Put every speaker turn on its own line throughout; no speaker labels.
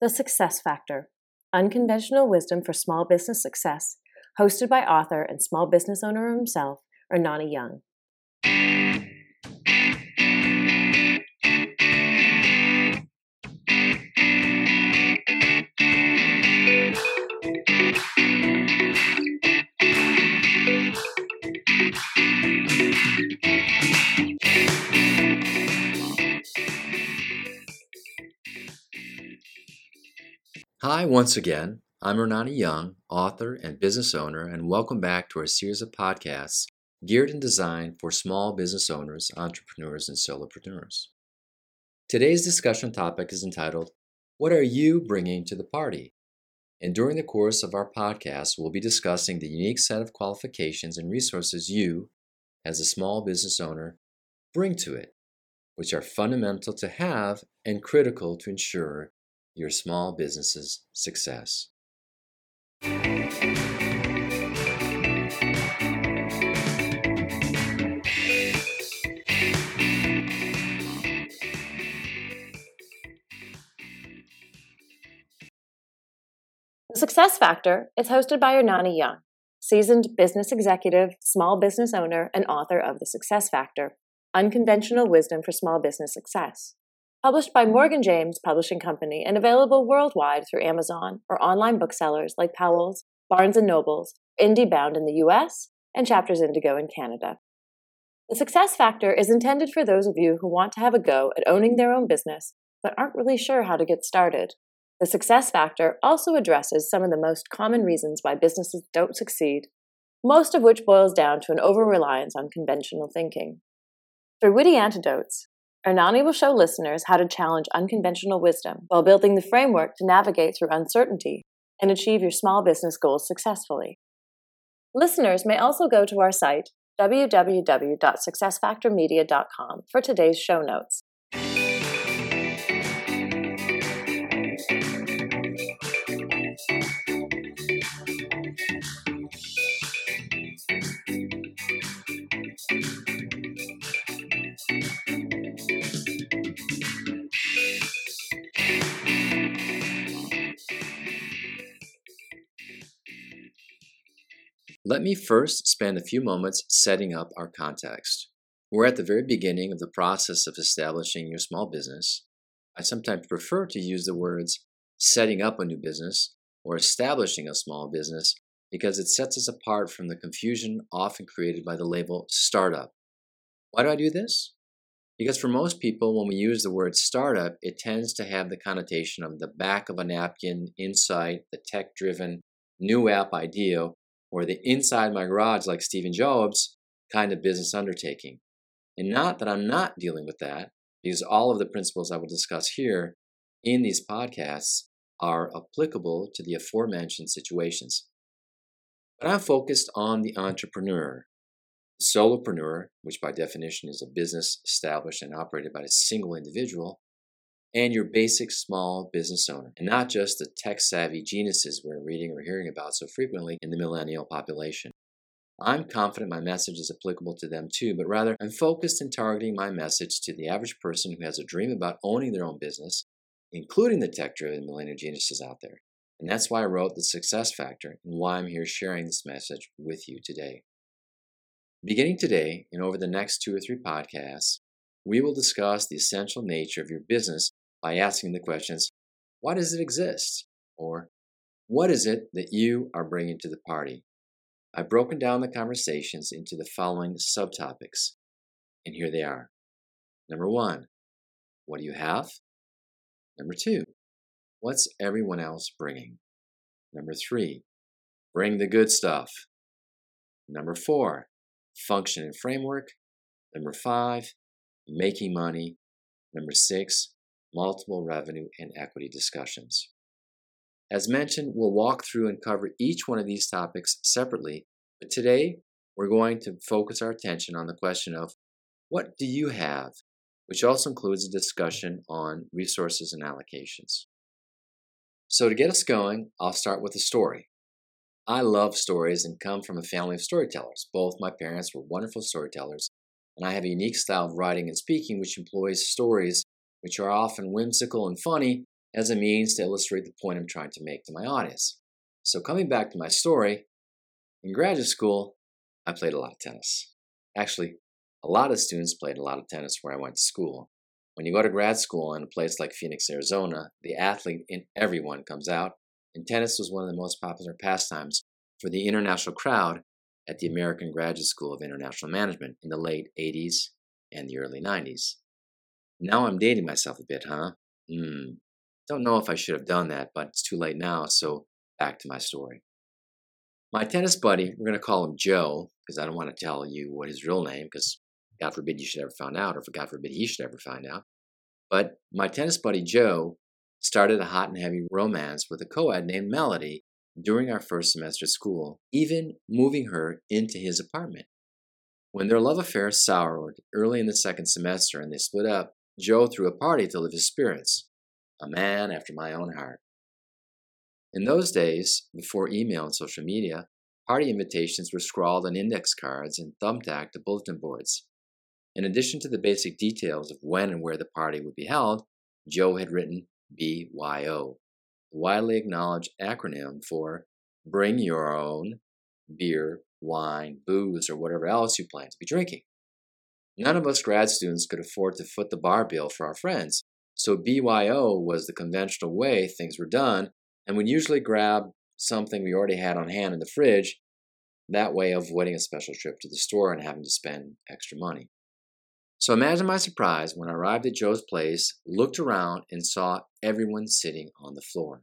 The Success Factor Unconventional Wisdom for Small Business Success, hosted by author and small business owner himself, Ernane Iung.
Hi, once again. I'm Ernane Iung, author and business owner, and welcome back to our series of podcasts geared and designed for small business owners, entrepreneurs, and solopreneurs. Today's discussion topic is entitled, What Are You Bringing to the Party? And during the course of our podcast, we'll be discussing the unique set of qualifications and resources you, as a small business owner, bring to it, which are fundamental to have and critical to ensure your small business's success.
The Success Factor is hosted by Ernane Iung, seasoned business executive, small business owner, and author of The Success Factor Unconventional Wisdom for Small Business Success published by Morgan James Publishing Company and available worldwide through Amazon or online booksellers like Powell's, Barnes & Noble's, IndieBound in the US, and Chapters Indigo in Canada. The success factor is intended for those of you who want to have a go at owning their own business but aren't really sure how to get started. The success factor also addresses some of the most common reasons why businesses don't succeed, most of which boils down to an over reliance on conventional thinking. Through witty antidotes, Ernane will show listeners how to challenge unconventional wisdom while building the framework to navigate through uncertainty and achieve your small business goals successfully. Listeners may also go to our site, www.successfactormedia.com, for today's show notes.
Let me first spend a few moments setting up our context. We're at the very beginning of the process of establishing your small business. I sometimes prefer to use the words setting up a new business or establishing a small business because it sets us apart from the confusion often created by the label startup. Why do I do this? Because for most people, when we use the word startup, it tends to have the connotation of the back of a napkin, insight, the tech driven, new app idea or the inside my garage, like Stephen Jobs, kind of business undertaking. And not that I'm not dealing with that, because all of the principles I will discuss here in these podcasts are applicable to the aforementioned situations. But I'm focused on the entrepreneur, solopreneur, which by definition is a business established and operated by a single individual, and your basic small business owner, and not just the tech savvy geniuses we're reading or hearing about so frequently in the millennial population. I'm confident my message is applicable to them too, but rather I'm focused in targeting my message to the average person who has a dream about owning their own business, including the tech driven millennial geniuses out there. And that's why I wrote The Success Factor and why I'm here sharing this message with you today. Beginning today and over the next two or three podcasts, we will discuss the essential nature of your business by asking the questions why does it exist? Or what is it that you are bringing to the party? I've broken down the conversations into the following subtopics, and here they are. Number one, what do you have? Number two, what's everyone else bringing? Number three, bring the good stuff. Number four, function and framework. Number five, making money. Number six, multiple revenue and equity discussions. As mentioned, we'll walk through and cover each one of these topics separately, but today we're going to focus our attention on the question of what do you have, which also includes a discussion on resources and allocations. So, to get us going, I'll start with a story. I love stories and come from a family of storytellers. Both my parents were wonderful storytellers, and I have a unique style of writing and speaking which employs stories which are often whimsical and funny, as a means to illustrate the point I'm trying to make to my audience. So, coming back to my story, in graduate school, I played a lot of tennis. Actually, a lot of students played a lot of tennis where I went to school. When you go to grad school in a place like Phoenix, Arizona, the athlete in everyone comes out, and tennis was one of the most popular pastimes for the international crowd at the American Graduate School of International Management in the late 80s and the early 90s. Now I'm dating myself a bit, huh? Hmm. Don't know if I should have done that, but it's too late now, so back to my story. My tennis buddy, we're going to call him Joe, because I don't want to tell you what his real name, because God forbid you should ever find out, or for God forbid he should ever find out. But my tennis buddy Joe started a hot and heavy romance with a co ed named Melody during our first semester of school, even moving her into his apartment. When their love affair soured early in the second semester and they split up, Joe threw a party to lift his spirits. A man after my own heart. In those days, before email and social media, party invitations were scrawled on index cards and thumbtacked to bulletin boards. In addition to the basic details of when and where the party would be held, Joe had written BYO, widely acknowledged acronym for Bring Your Own Beer, Wine, Booze, or whatever else you plan to be drinking. None of us grad students could afford to foot the bar bill for our friends, so BYO was the conventional way things were done, and we'd usually grab something we already had on hand in the fridge, that way avoiding a special trip to the store and having to spend extra money. So imagine my surprise when I arrived at Joe's place, looked around, and saw everyone sitting on the floor.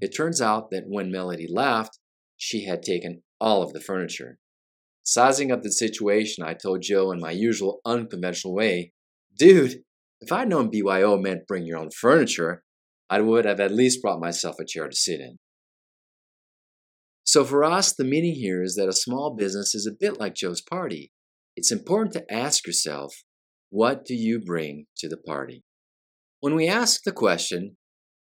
It turns out that when Melody left, she had taken all of the furniture. Sizing up the situation, I told Joe in my usual unconventional way, Dude, if I'd known BYO meant bring your own furniture, I would have at least brought myself a chair to sit in. So for us, the meaning here is that a small business is a bit like Joe's party. It's important to ask yourself, what do you bring to the party? When we ask the question,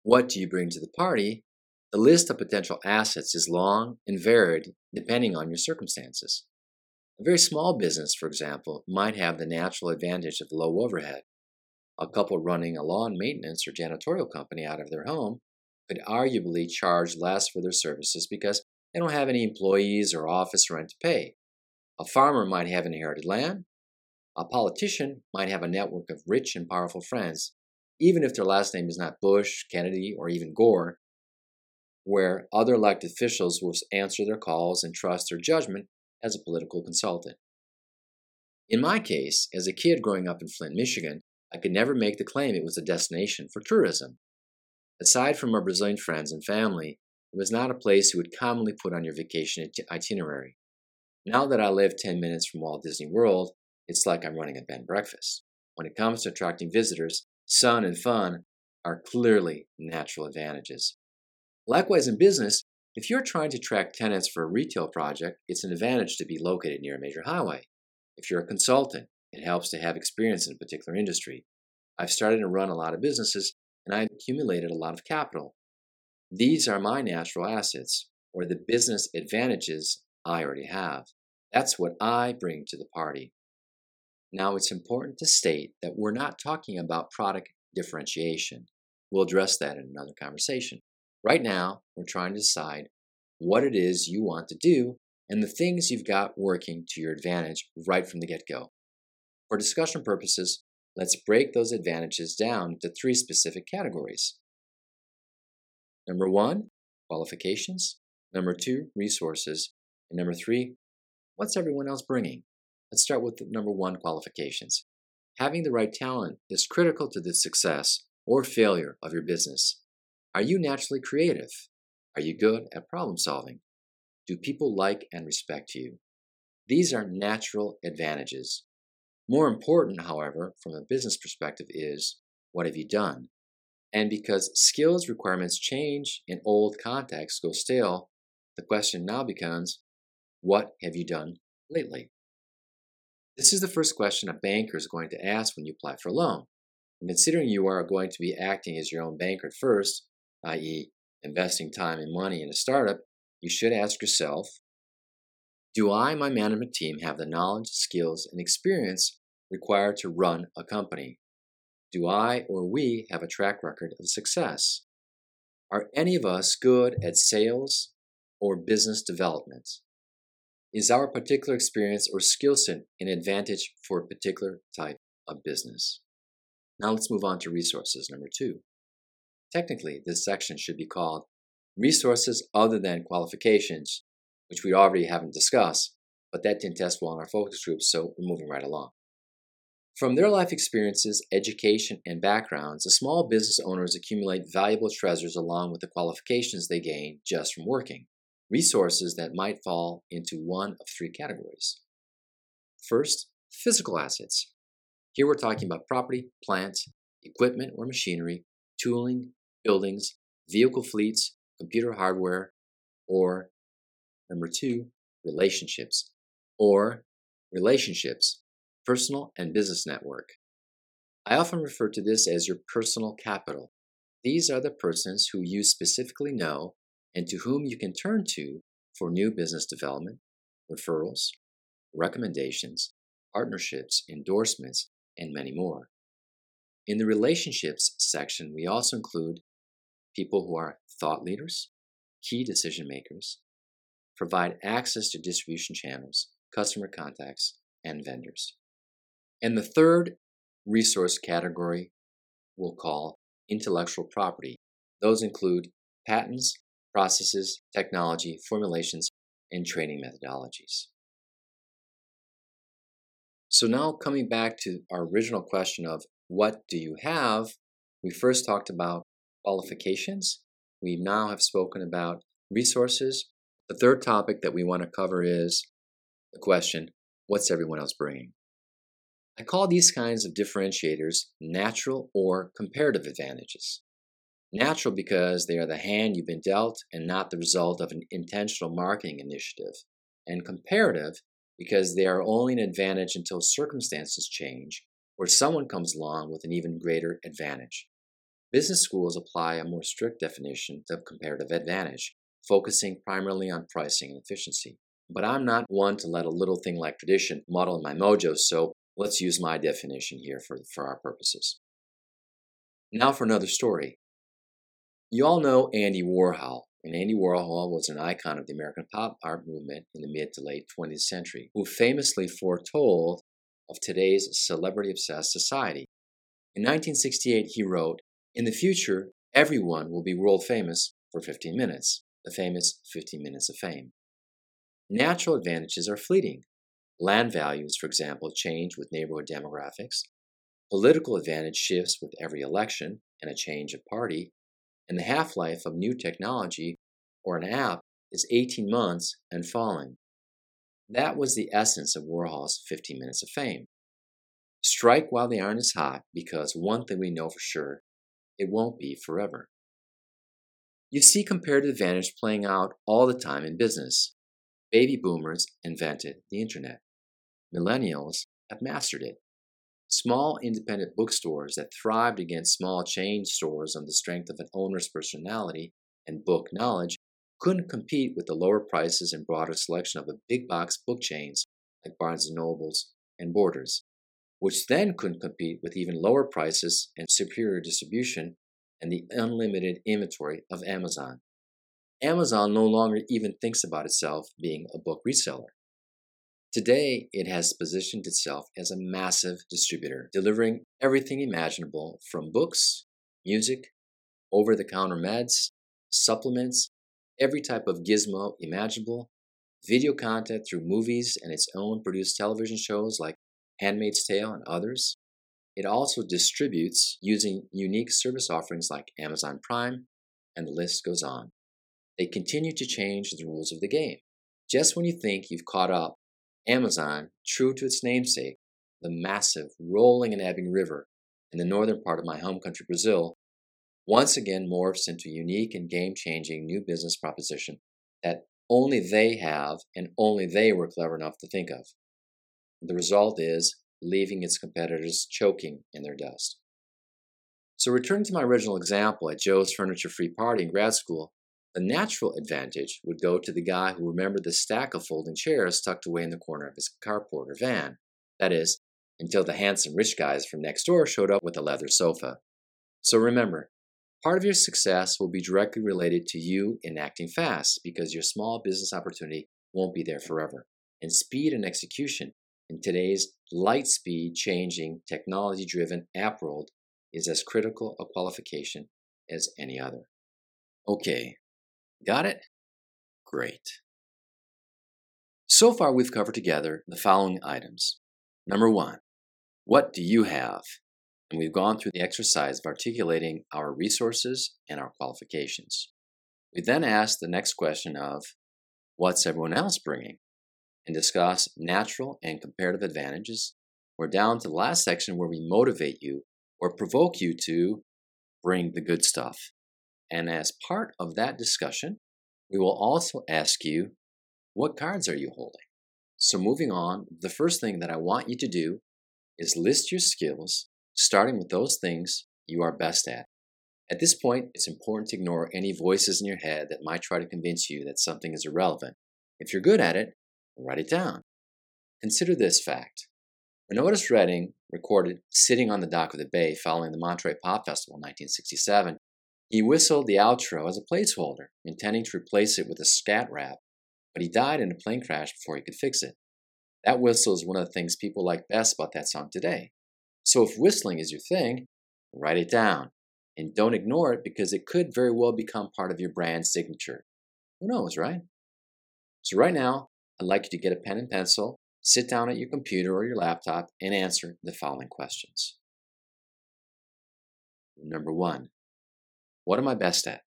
what do you bring to the party? The list of potential assets is long and varied depending on your circumstances. A very small business, for example, might have the natural advantage of low overhead. A couple running a lawn maintenance or janitorial company out of their home could arguably charge less for their services because they don't have any employees or office rent to pay. A farmer might have inherited land. A politician might have a network of rich and powerful friends, even if their last name is not Bush, Kennedy, or even Gore, where other elected officials will answer their calls and trust their judgment as a political consultant. In my case, as a kid growing up in Flint, Michigan, I could never make the claim it was a destination for tourism. Aside from our Brazilian friends and family, it was not a place you would commonly put on your vacation itinerary. Now that I live 10 minutes from Walt Disney World, it's like I'm running a bed and breakfast. When it comes to attracting visitors, sun and fun are clearly natural advantages. Likewise, in business, if you're trying to track tenants for a retail project, it's an advantage to be located near a major highway. If you're a consultant, it helps to have experience in a particular industry. I've started to run a lot of businesses and I've accumulated a lot of capital. These are my natural assets, or the business advantages I already have. That's what I bring to the party. Now, it's important to state that we're not talking about product differentiation. We'll address that in another conversation. Right now, we're trying to decide what it is you want to do and the things you've got working to your advantage right from the get go. For discussion purposes, let's break those advantages down into three specific categories. Number one, qualifications. Number two, resources. And number three, what's everyone else bringing? Let's start with number one qualifications. Having the right talent is critical to the success or failure of your business. Are you naturally creative? Are you good at problem solving? Do people like and respect you? These are natural advantages. More important, however, from a business perspective, is what have you done? And because skills requirements change and old contacts go stale, the question now becomes what have you done lately? This is the first question a banker is going to ask when you apply for a loan. And considering you are going to be acting as your own banker at first, i.e., investing time and money in a startup, you should ask yourself do I and my management team have the knowledge, skills, and experience required to run a company? Do I or we have a track record of success? Are any of us good at sales or business development? Is our particular experience or skill set an advantage for a particular type of business? Now let's move on to resources number two. Technically, this section should be called Resources Other Than Qualifications, which we already haven't discussed, but that didn't test well in our focus group, so we're moving right along. From their life experiences, education, and backgrounds, the small business owners accumulate valuable treasures along with the qualifications they gain just from working, resources that might fall into one of three categories. First, physical assets. Here we're talking about property, plant, equipment or machinery, tooling, buildings, vehicle fleets, computer hardware, or number two, relationships, or relationships personal and business network. I often refer to this as your personal capital. These are the persons who you specifically know and to whom you can turn to for new business development, referrals, recommendations, partnerships, endorsements, and many more. In the relationships section, we also include people who are thought leaders, key decision makers, provide access to distribution channels, customer contacts, and vendors. And the third resource category we'll call intellectual property. Those include patents, processes, technology, formulations, and training methodologies. So now coming back to our original question of what do you have, we first talked about qualifications. We now have spoken about resources. The third topic that we want to cover is the question, what's everyone else bringing? I call these kinds of differentiators natural or comparative advantages. Natural because they are the hand you've been dealt and not the result of an intentional marketing initiative. And comparative because they are only an advantage until circumstances change or someone comes along with an even greater advantage. Business schools apply a more strict definition of comparative advantage, focusing primarily on pricing and efficiency. But I'm not one to let a little thing like tradition muddle my mojo, so Let's use my definition here for, for our purposes. Now for another story. You all know Andy Warhol, and Andy Warhol was an icon of the American pop art movement in the mid to late 20th century, who famously foretold of today's celebrity obsessed society. In 1968, he wrote, In the future, everyone will be world famous for 15 minutes, the famous 15 minutes of fame. Natural advantages are fleeting. Land values, for example, change with neighborhood demographics. Political advantage shifts with every election and a change of party. And the half life of new technology or an app is 18 months and falling. That was the essence of Warhol's 15 Minutes of Fame. Strike while the iron is hot because one thing we know for sure it won't be forever. You see comparative advantage playing out all the time in business. Baby boomers invented the internet. Millennials have mastered it. Small independent bookstores that thrived against small chain stores on the strength of an owner's personality and book knowledge couldn't compete with the lower prices and broader selection of the big box book chains like Barnes Nobles and Borders, which then couldn't compete with even lower prices and superior distribution and the unlimited inventory of Amazon. Amazon no longer even thinks about itself being a book reseller. Today, it has positioned itself as a massive distributor, delivering everything imaginable from books, music, over the counter meds, supplements, every type of gizmo imaginable, video content through movies and its own produced television shows like Handmaid's Tale and others. It also distributes using unique service offerings like Amazon Prime, and the list goes on. They continue to change the rules of the game. Just when you think you've caught up Amazon, true to its namesake, the massive, rolling and ebbing river in the northern part of my home country, Brazil, once again morphs into a unique and game changing new business proposition that only they have and only they were clever enough to think of. The result is leaving its competitors choking in their dust. So, returning to my original example at Joe's Furniture Free Party in grad school, the natural advantage would go to the guy who remembered the stack of folding chairs tucked away in the corner of his carport or van. That is, until the handsome rich guys from next door showed up with a leather sofa. So remember, part of your success will be directly related to you in acting fast because your small business opportunity won't be there forever. And speed and execution in today's light speed changing, technology driven app world is as critical a qualification as any other. Okay, got it? Great. So far, we've covered together the following items. Number one, what do you have? And we've gone through the exercise of articulating our resources and our qualifications. We then asked the next question of, what's everyone else bringing? And discuss natural and comparative advantages. We're down to the last section where we motivate you or provoke you to bring the good stuff. And as part of that discussion, we will also ask you, what cards are you holding? So, moving on, the first thing that I want you to do is list your skills, starting with those things you are best at. At this point, it's important to ignore any voices in your head that might try to convince you that something is irrelevant. If you're good at it, write it down. Consider this fact. When Otis Redding recorded Sitting on the Dock of the Bay following the Monterey Pop Festival in 1967, he whistled the outro as a placeholder, intending to replace it with a scat rap, but he died in a plane crash before he could fix it. That whistle is one of the things people like best about that song today. So if whistling is your thing, write it down. And don't ignore it because it could very well become part of your brand signature. Who knows, right? So, right now, I'd like you to get a pen and pencil, sit down at your computer or your laptop, and answer the following questions. Number one, what am I best at?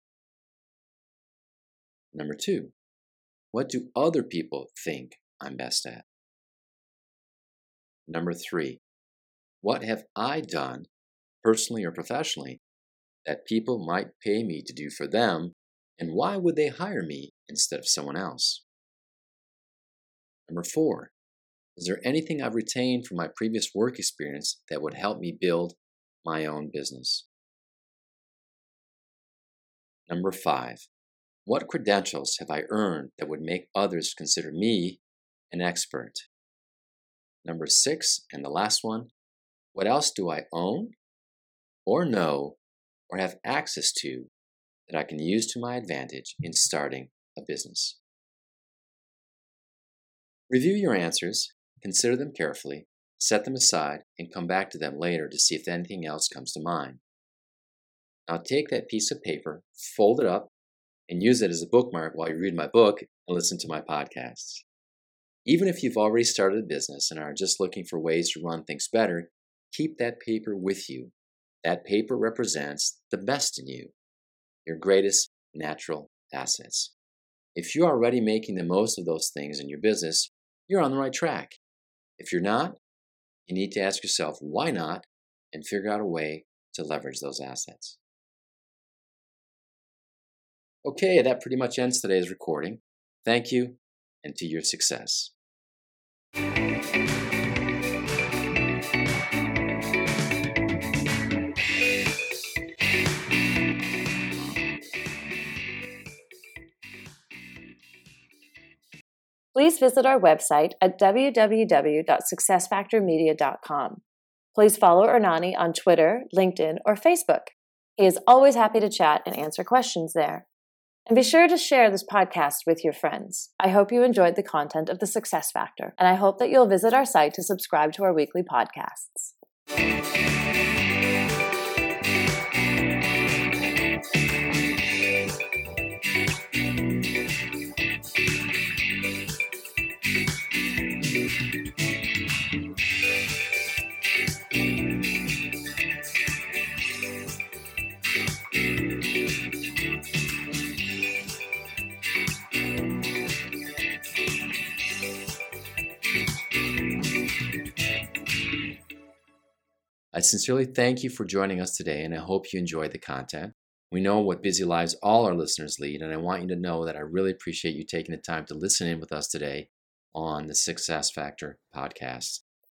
Number two, what do other people think I'm best at? Number three, what have I done, personally or professionally, that people might pay me to do for them, and why would they hire me instead of someone else? Number four, is there anything I've retained from my previous work experience that would help me build my own business? Number five, what credentials have I earned that would make others consider me an expert? Number six, and the last one, what else do I own or know or have access to that I can use to my advantage in starting a business? Review your answers, consider them carefully, set them aside, and come back to them later to see if anything else comes to mind. Now take that piece of paper, fold it up, and use it as a bookmark while you read my book and listen to my podcasts. Even if you've already started a business and are just looking for ways to run things better, keep that paper with you. That paper represents the best in you, your greatest natural assets. If you're already making the most of those things in your business, you're on the right track. If you're not, you need to ask yourself why not and figure out a way to leverage those assets. Okay, that pretty much ends today's recording. Thank you, and to your success.
Please visit our website at www.successfactormedia.com. Please follow Ernane on Twitter, LinkedIn, or Facebook. He is always happy to chat and answer questions there. And be sure to share this podcast with your friends. I hope you enjoyed the content of The Success Factor, and I hope that you'll visit our site to subscribe to our weekly podcasts.
Sincerely thank you for joining us today, and I hope you enjoyed the content. We know what busy lives all our listeners lead, and I want you to know that I really appreciate you taking the time to listen in with us today on the Success Factor podcast.